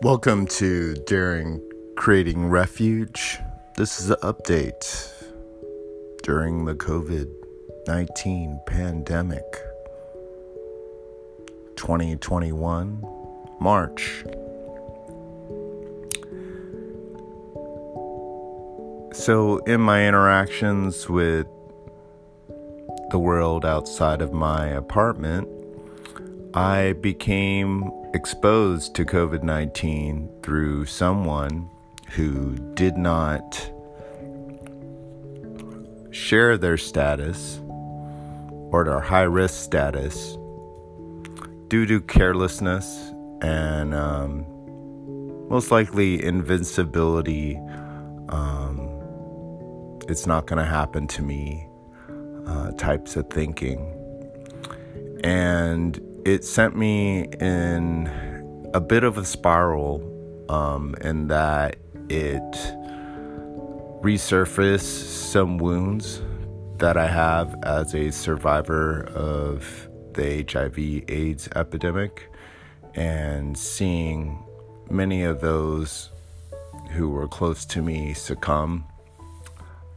Welcome to Daring Creating Refuge. This is an update during the COVID 19 pandemic 2021, March. So, in my interactions with the world outside of my apartment, I became exposed to COVID 19 through someone who did not share their status or their high risk status due to carelessness and um, most likely invincibility. Um, it's not going to happen to me uh, types of thinking. And it sent me in a bit of a spiral um, in that it resurfaced some wounds that I have as a survivor of the HIV AIDS epidemic and seeing many of those who were close to me succumb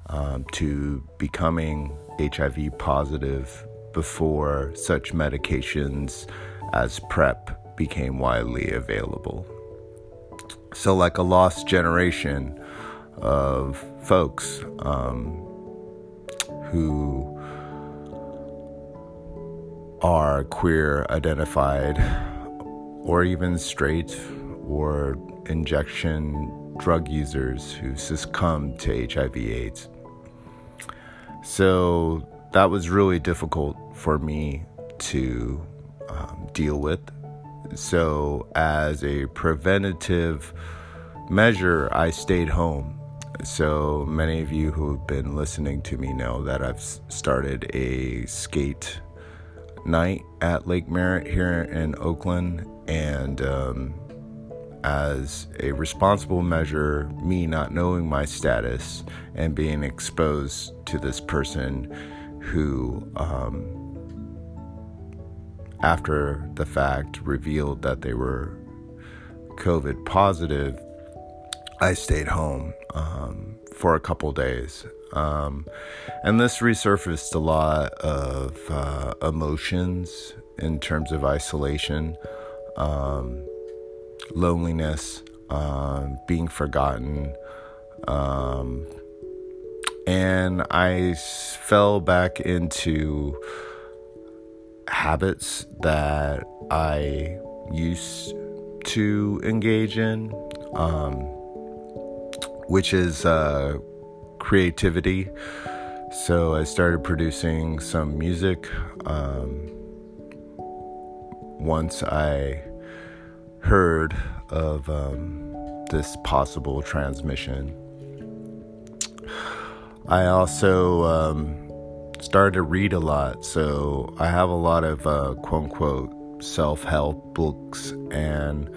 um, to becoming HIV positive before such medications as PrEP became widely available. So, like a lost generation of folks um, who are queer identified or even straight or injection drug users who succumb to HIV AIDS. So that was really difficult for me to um, deal with. So, as a preventative measure, I stayed home. So, many of you who have been listening to me know that I've started a skate night at Lake Merritt here in Oakland. And um, as a responsible measure, me not knowing my status and being exposed to this person who, um, after the fact, revealed that they were COVID positive, I stayed home um, for a couple days. Um, and this resurfaced a lot of uh, emotions in terms of isolation, um, loneliness, um, being forgotten, um, and I fell back into habits that I used to engage in, um, which is uh, creativity. So I started producing some music. Um, once I heard of um, this possible transmission I also um, started to read a lot, so I have a lot of uh, quote unquote self help books, and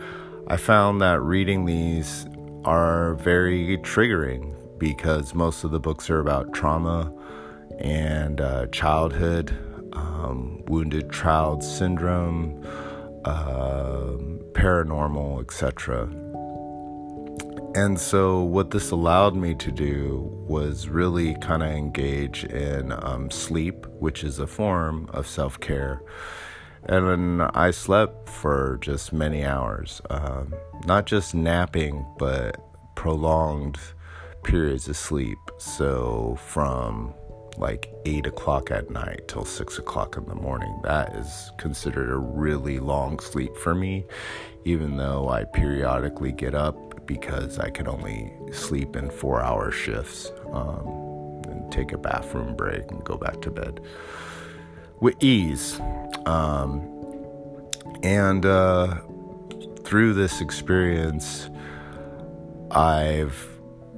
I found that reading these are very triggering because most of the books are about trauma and uh, childhood, um, wounded child syndrome, uh, paranormal, etc. And so, what this allowed me to do was really kind of engage in um, sleep, which is a form of self care. And I slept for just many hours, um, not just napping, but prolonged periods of sleep. So, from like 8 o'clock at night till 6 o'clock in the morning. That is considered a really long sleep for me, even though I periodically get up because I can only sleep in four hour shifts um, and take a bathroom break and go back to bed with ease. Um, and uh, through this experience, I've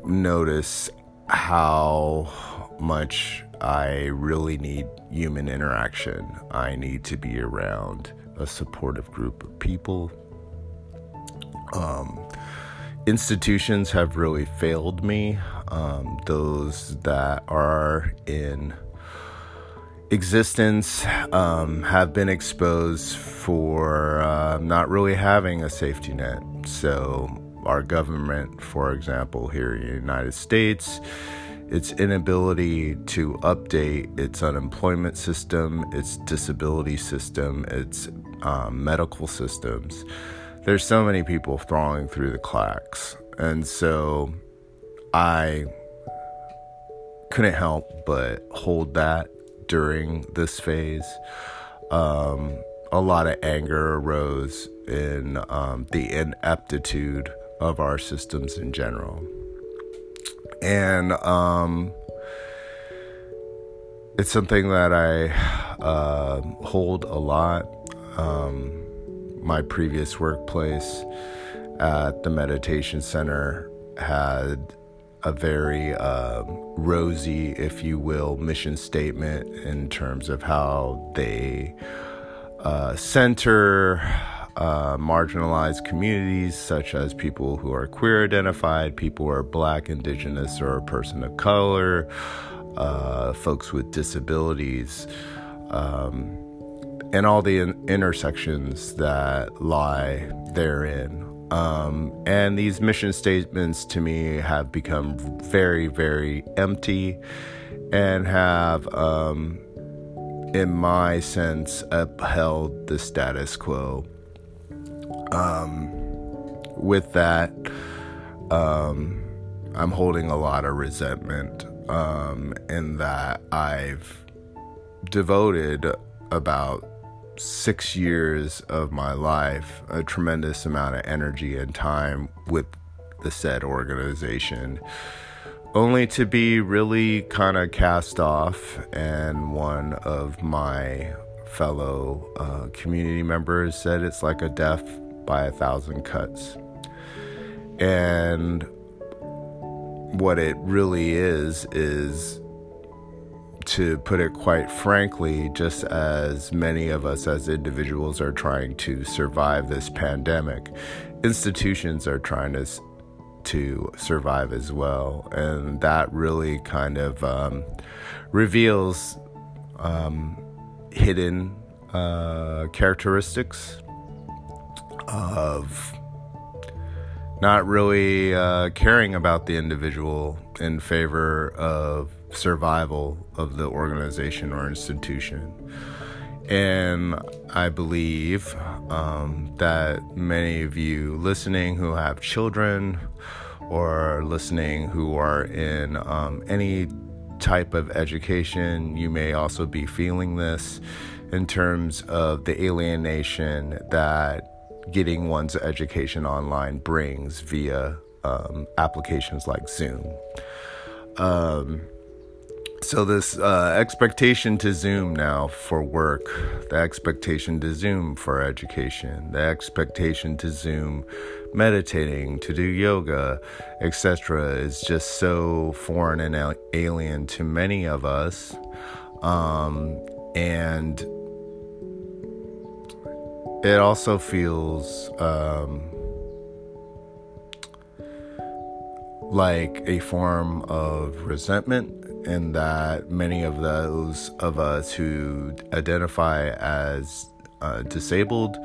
noticed how much I really need human interaction. I need to be around a supportive group of people. Um, institutions have really failed me. Um, those that are in existence um, have been exposed for uh, not really having a safety net. So, our government, for example, here in the United States, its inability to update its unemployment system, its disability system, its um, medical systems. There's so many people falling through the cracks. And so I couldn't help but hold that during this phase. Um, a lot of anger arose in um, the ineptitude of our systems in general. And um, it's something that I uh, hold a lot. Um, my previous workplace at the meditation center had a very uh, rosy, if you will, mission statement in terms of how they uh, center uh, marginalized communities, such as people who are queer identified, people who are black, indigenous, or a person of color, uh, folks with disabilities. Um, and all the in- intersections that lie therein. Um, and these mission statements to me have become very, very empty and have, um, in my sense, upheld the status quo. Um, with that, um, I'm holding a lot of resentment um, in that I've devoted about six years of my life, a tremendous amount of energy and time with the said organization, only to be really kind of cast off. And one of my fellow uh, community members said it's like a death by a thousand cuts. And what it really is, is to put it quite frankly, just as many of us as individuals are trying to survive this pandemic, institutions are trying to to survive as well, and that really kind of um, reveals um, hidden uh, characteristics of not really uh, caring about the individual in favor of survival of the organization or institution. And I believe um, that many of you listening who have children or listening who are in um, any type of education, you may also be feeling this in terms of the alienation that getting one's education online brings via um, applications like Zoom. Um, so this uh, expectation to zoom now for work the expectation to zoom for education the expectation to zoom meditating to do yoga etc is just so foreign and alien to many of us. Um, and it also feels um, like a form of resentment in that many of those of us who identify as uh, disabled,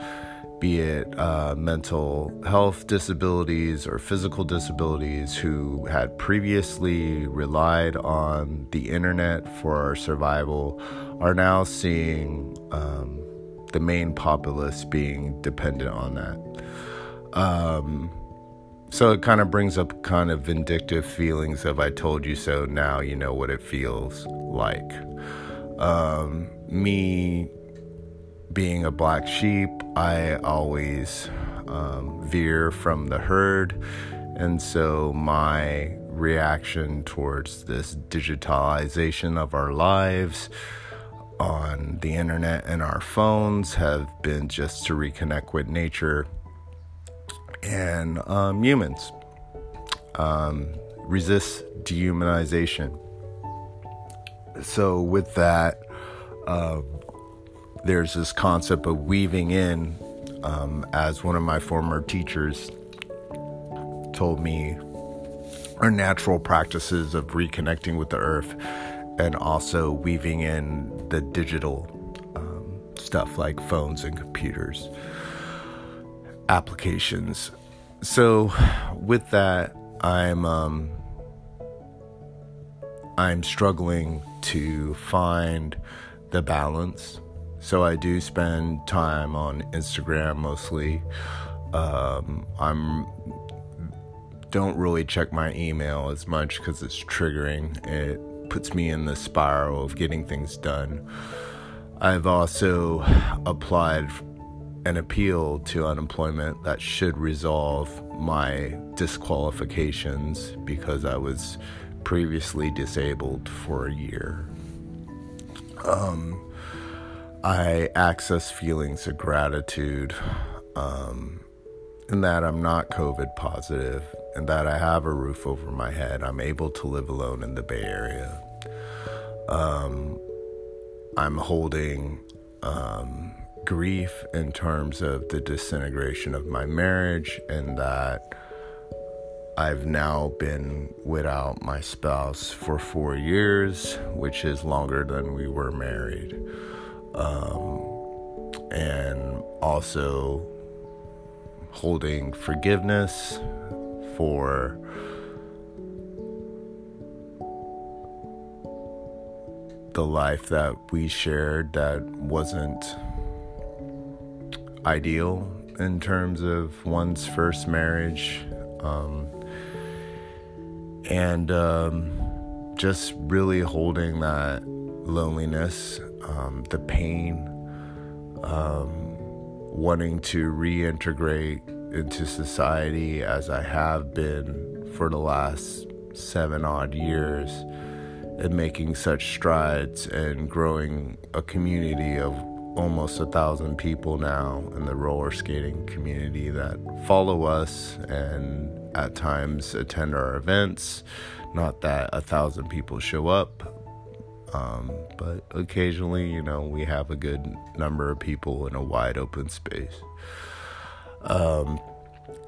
be it uh, mental health disabilities or physical disabilities, who had previously relied on the internet for our survival, are now seeing um, the main populace being dependent on that. Um, so it kind of brings up kind of vindictive feelings of I told you so, now you know what it feels like. Um, me being a black sheep, I always um, veer from the herd. And so my reaction towards this digitalization of our lives on the internet and our phones have been just to reconnect with nature and um, humans. Um, resist dehumanization. So, with that, uh, there's this concept of weaving in, um, as one of my former teachers told me, our natural practices of reconnecting with the earth and also weaving in the digital um, stuff like phones and computers applications so with that, I'm um, I'm struggling to find the balance. So I do spend time on Instagram mostly. Um, I'm don't really check my email as much because it's triggering. It puts me in the spiral of getting things done. I've also applied an appeal to unemployment that should resolve my disqualifications because I was previously disabled for a year. Um, I access feelings of gratitude um, in that I'm not COVID positive and that I have a roof over my head. I'm able to live alone in the Bay Area. Um, I'm holding um, grief in terms of the disintegration of my marriage and that I've now been without my spouse for four years, which is longer than we were married. Um, and also holding forgiveness for the life that we shared that wasn't ideal in terms of one's first marriage. Um, and um, just really holding that loneliness, um, the pain, um, wanting to reintegrate into society as I have been for the last seven odd years and making such strides and growing a community of almost a thousand people now in the roller skating community that follow us and at times attend our events. Not that a thousand people show up, um, but occasionally, you know, we have a good number of people in a wide open space. Um,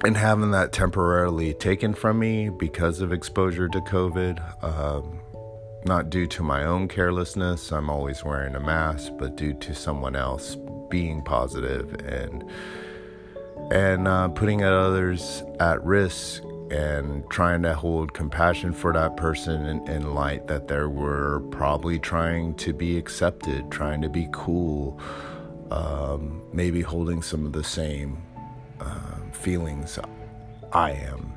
and having that temporarily taken from me because of exposure to COVID, um, not due to my own carelessness, I'm always wearing a mask, but due to someone else being positive and and uh, putting others at risk and trying to hold compassion for that person in, in, light that they were probably trying to be accepted, trying to be cool, um, maybe holding some of the same uh, feelings I am.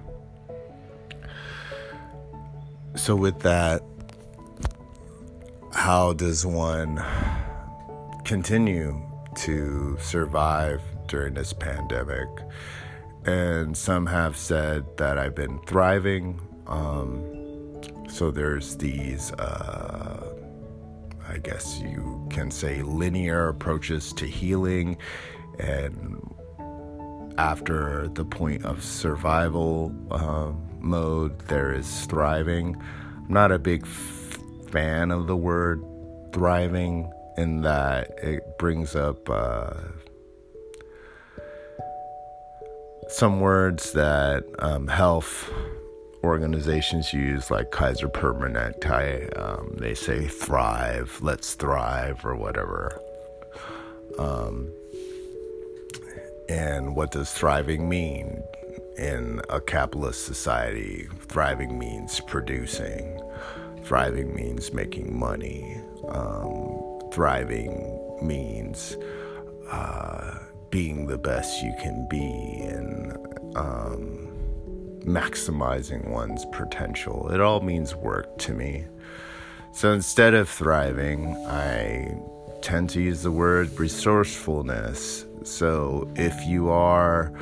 So, with that, how does one continue to survive during this pandemic? And some have said that I've been thriving. Um, so there's these, uh, I guess you can say, linear approaches to healing. And after the point of survival uh, mode, there is thriving. I'm not a big fan of the word thriving in that it brings up uh, some words that um, health organizations use, like Kaiser Permanente. Um, they say thrive, let's thrive, or whatever. Um, and what does thriving mean in a capitalist society? Thriving means producing. Thriving means making money. Um, thriving means uh, being the best you can be and um, maximizing one's potential. It all means work to me. So instead of thriving, I tend to use the word resourcefulness. So if you are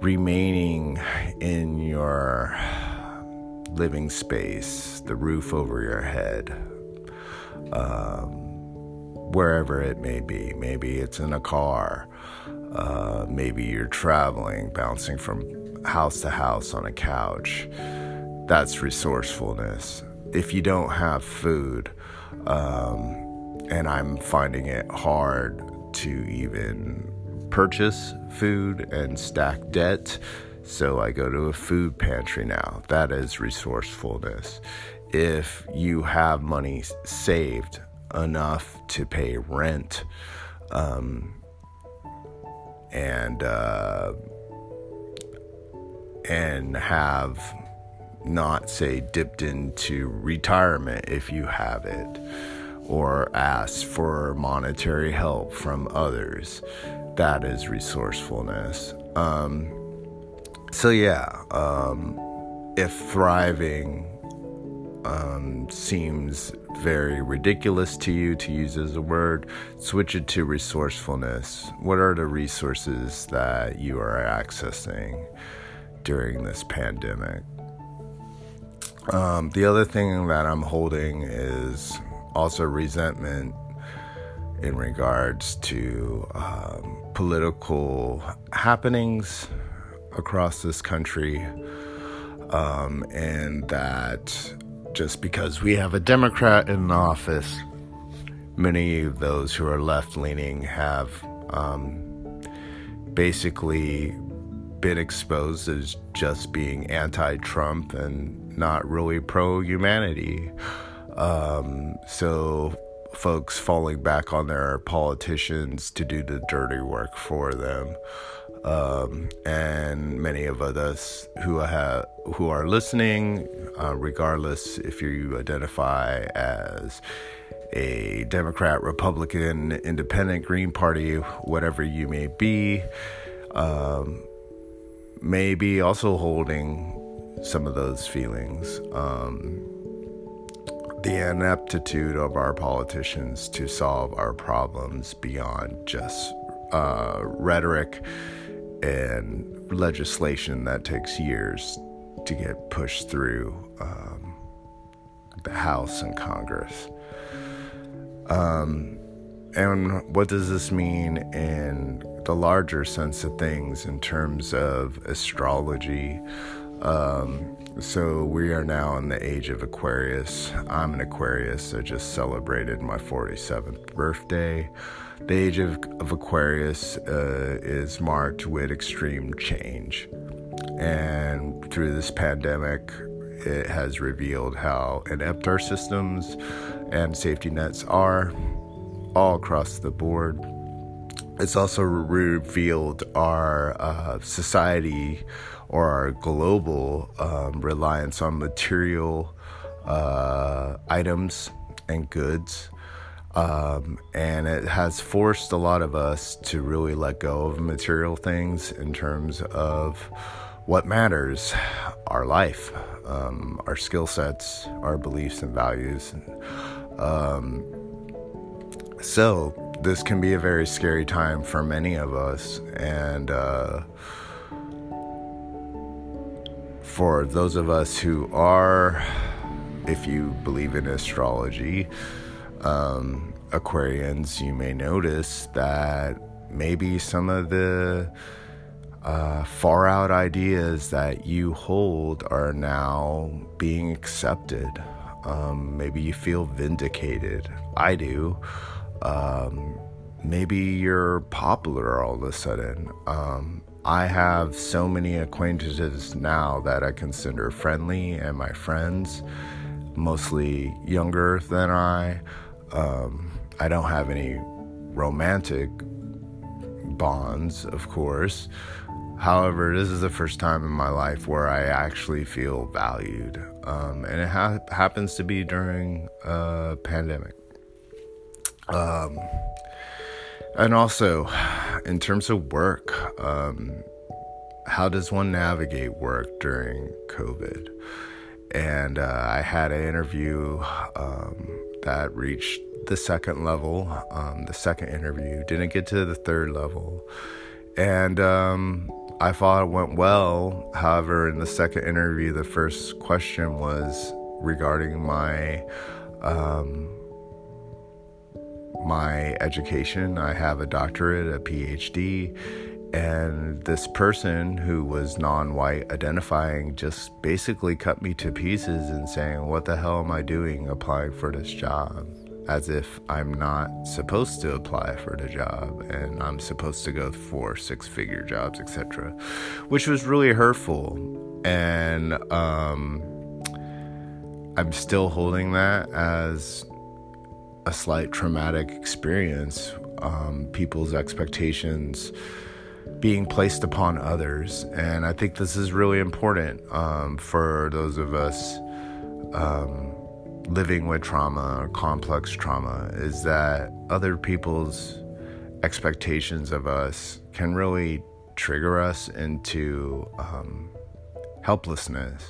remaining in your living space, the roof over your head, um, wherever it may be, maybe it's in a car, uh, maybe you're traveling, bouncing from house to house on a couch. That's resourcefulness. If you don't have food, um, and I'm finding it hard to even purchase food and stack debt, so I go to a food pantry now. That is resourcefulness. If you have money saved enough to pay rent, um, and uh, and have not, say, dipped into retirement if you have it, or ask for monetary help from others. That is resourcefulness. Um, so, yeah, um, if thriving um, seems very ridiculous to you to use as a word, switch it to resourcefulness. What are the resources that you are accessing during this pandemic? Um, the other thing that I'm holding is also resentment in regards to um, political happenings across this country, um, and that just because we have a Democrat in office, many of those who are left leaning have um, basically been exposed as just being anti Trump and not really pro humanity. Um, so, folks falling back on their politicians to do the dirty work for them. Um, and many of us who have who are listening, uh, regardless if you identify as a Democrat, Republican, Independent, Green Party, whatever you may be, um, may be also holding some of those feelings. Um, the ineptitude of our politicians to solve our problems beyond just uh, rhetoric and legislation that takes years to get pushed through um, the House and Congress. Um, and what does this mean in the larger sense of things in terms of astrology? Um, so we are now in the age of Aquarius. I'm an Aquarius. I just celebrated my 47th birthday. The age of, of Aquarius uh, is marked with extreme change. And through this pandemic, it has revealed how inept our systems and safety nets are all across the board. It's also revealed our uh, society or our global um, reliance on material uh, items and goods um, and it has forced a lot of us to really let go of material things in terms of what matters our life, um, our skill sets, our beliefs and values. Um, so, this can be a very scary time for many of us. And uh, for those of us who are, if you believe in astrology, um, Aquarians, you may notice that maybe some of the uh, far out ideas that you hold are now being accepted. Um, maybe you feel vindicated. I do. Um, maybe you're popular all of a sudden. Um, I have so many acquaintances now that I consider friendly and my friends, mostly younger than I. Um, I don't have any romantic bonds, of course. However, this is the first time in my life where I actually feel valued. Um, and it ha- happens to be during a pandemic. Um, and also, in terms of work, um, how does one navigate work during COVID? And uh, I had an interview um, that reached the second level, um, the second interview, didn't get to the third level. And um, I thought it went well. However, in the second interview, the first question was regarding my. Um, my education. I have a doctorate, a PhD, and this person who was non white identifying just basically cut me to pieces and saying, What the hell am I doing applying for this job? As if I'm not supposed to apply for the job and I'm supposed to go for six figure jobs, etc. Which was really hurtful. And um, I'm still holding that as a slight traumatic experience. Um, people's expectations being placed upon others. And I think this is really important um, for those of us um, living with trauma or complex trauma is that other people's expectations of us can really trigger us into um, helplessness.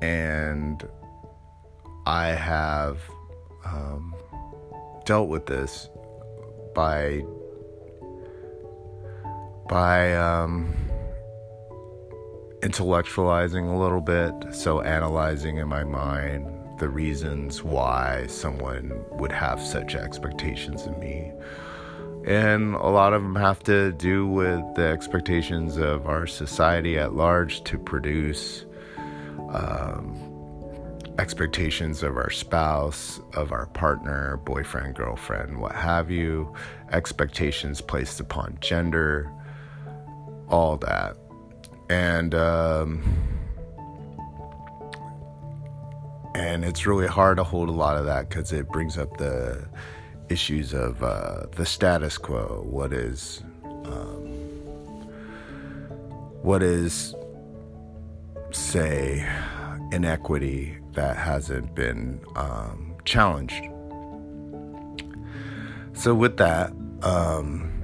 And I have um, dealt with this by by um, intellectualizing a little bit, so analyzing in my mind the reasons why someone would have such expectations of me. And a lot of them have to do with the expectations of our society at large to produce um, expectations of our spouse, of our partner, boyfriend, girlfriend, what have you, expectations placed upon gender, all that. And, um, and it's really hard to hold a lot of that because it brings up the issues of uh, the status quo. What is, um, what is, say, inequity that hasn't been um, challenged. So, with that, um,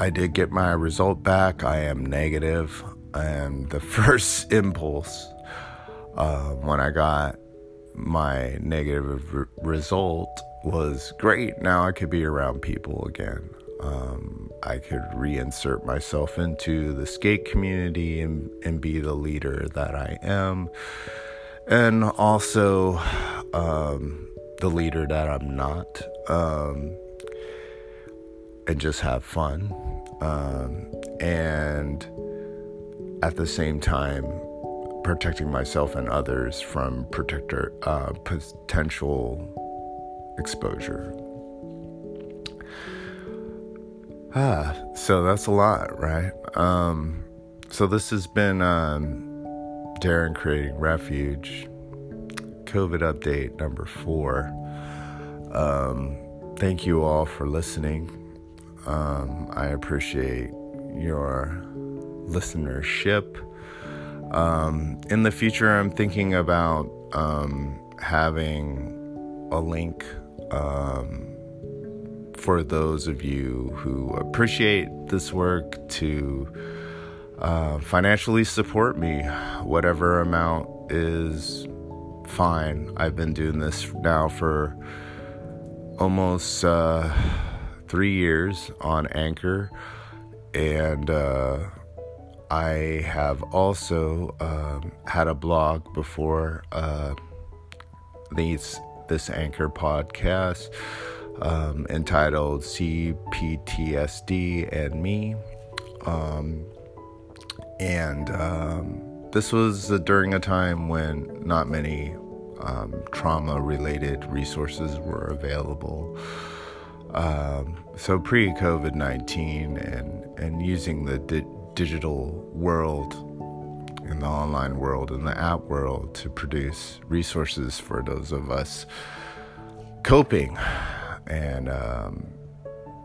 I did get my result back. I am negative. and the first impulse uh, when I got my negative re- result was great. Now I could be around people again. Um, I could reinsert myself into the skate community and, and be the leader that I am, and also um, the leader that I'm not. Um, and just have fun. Um, and at the same time, protecting myself and others from protector uh, potential exposure. Ah, so that's a lot, right? Um, so this has been um, Darren creating refuge. COVID update number four. Um, thank you all for listening. Um, I appreciate your listenership. Um, in the future, I'm thinking about um, having a link um, for those of you who appreciate this work to uh, financially support me. Whatever amount is fine. I've been doing this now for almost. Uh, three years on Anchor, and uh, I have also um, had a blog before uh, these this Anchor podcast um, entitled CPTSD and Me, um, and um, this was during a time when not many um, trauma related resources were available. Um, so pre COVID 19 and, and using the di- digital world in the online world and the app world to produce resources for those of us coping and um,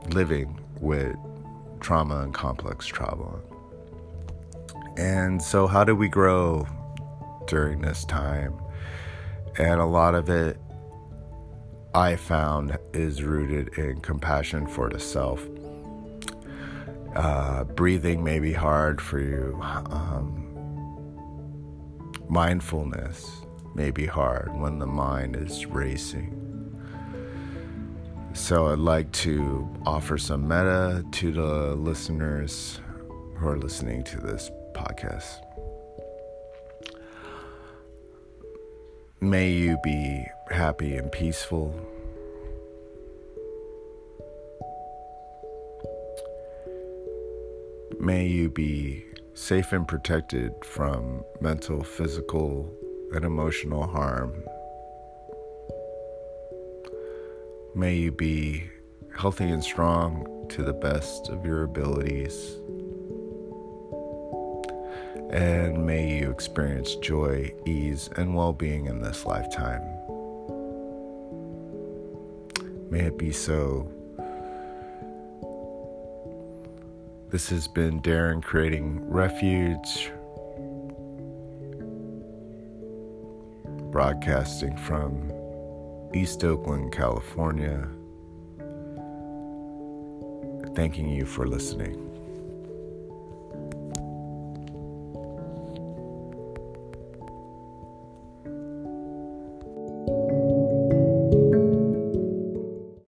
living with trauma and complex trauma. And so, how do we grow during this time? And a lot of it I found is rooted in compassion for the self. Uh, breathing may be hard for you. Um, mindfulness may be hard when the mind is racing. So, I'd like to offer some metta to the listeners who are listening to this podcast. May you be happy and peaceful. May you be safe and protected from mental, physical, and emotional harm. May you be healthy and strong to the best of your abilities and may you experience joy, ease, and well being in this lifetime. May it be so. This has been Darren creating refuge, broadcasting from East Oakland, California. Thanking you for listening.